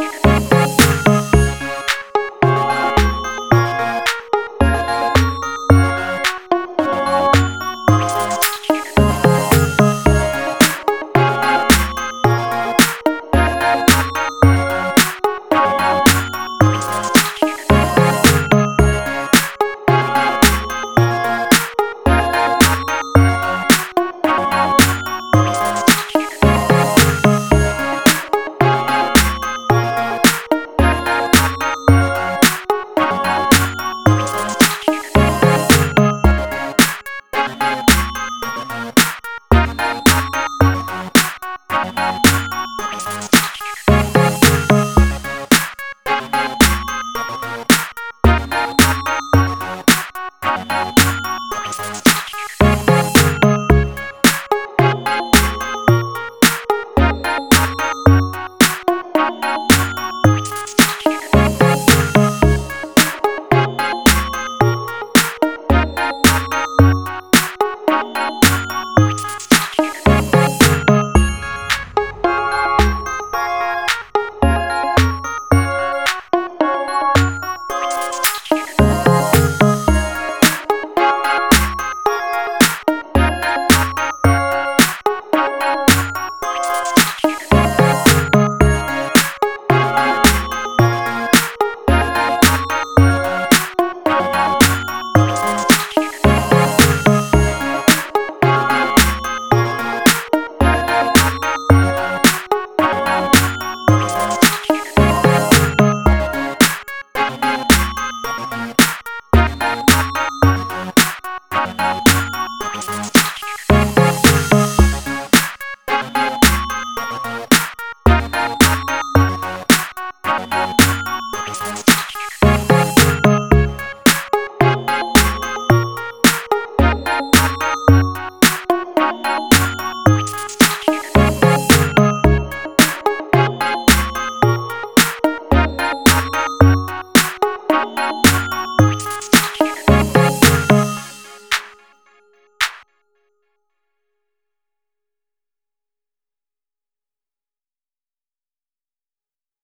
Thank. Podcast.